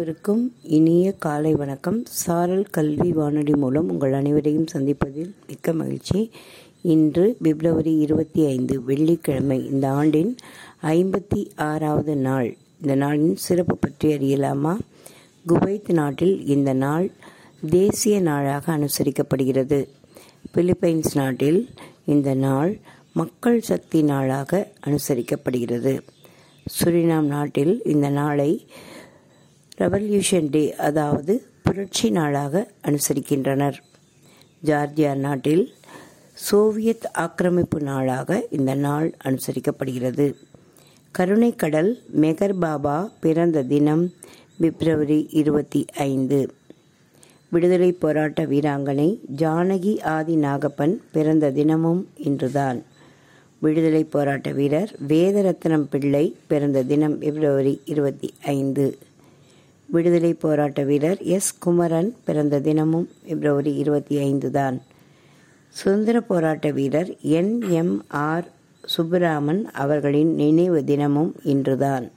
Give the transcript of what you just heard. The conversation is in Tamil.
அனைவருக்கும் இனிய காலை வணக்கம். சாரல் கல்வி வானொலி மூலம் உங்கள் அனைவரையும் சந்திப்பதில் மிக்க மகிழ்ச்சி. இன்று பிப்ரவரி இருபத்தி ஐந்து வெள்ளிக்கிழமை இந்த ஆண்டின் ஐம்பத்தி ஆறாவது நாள். இந்த நாளின் சிறப்பு பற்றி அறியலாமா? குவைத் நாட்டில் இந்த நாள் தேசிய நாளாக அனுசரிக்கப்படுகிறது. பிலிப்பைன்ஸ் நாட்டில் இந்த நாள் மக்கள் சக்தி நாளாக அனுசரிக்கப்படுகிறது. சுரினாம் நாட்டில் இந்த நாளை ரெவல்யூஷன் டே அதாவது புரட்சி நாளாக அனுசரிக்கின்றனர். ஜார்ஜியா நாட்டில் சோவியத் ஆக்கிரமிப்பு நாளாக இந்த நாள் அனுசரிக்கப்படுகிறது. கருணைக்கடல் மெகர் பாபா பிறந்த தினம் பிப்ரவரி இருபத்தி ஐந்து. விடுதலை போராட்ட வீராங்கனை ஜானகி ஆதி நாகப்பன் பிறந்த தினமும் இன்றுதான். விடுதலை போராட்ட வீரர் வேதரத்னம் பிள்ளை பிறந்த தினம் பிப்ரவரி இருபத்தி ஐந்து. விடுதலை போராட்ட வீரர் எஸ். குமரன் பிறந்த தினமும் பிப்ரவரி இருபத்தி ஐந்து தான். சுதந்திர போராட்ட வீரர் என். எம். ஆர். சுப்புராமன் அவர்களின் நினைவு தினமும் இன்றுதான்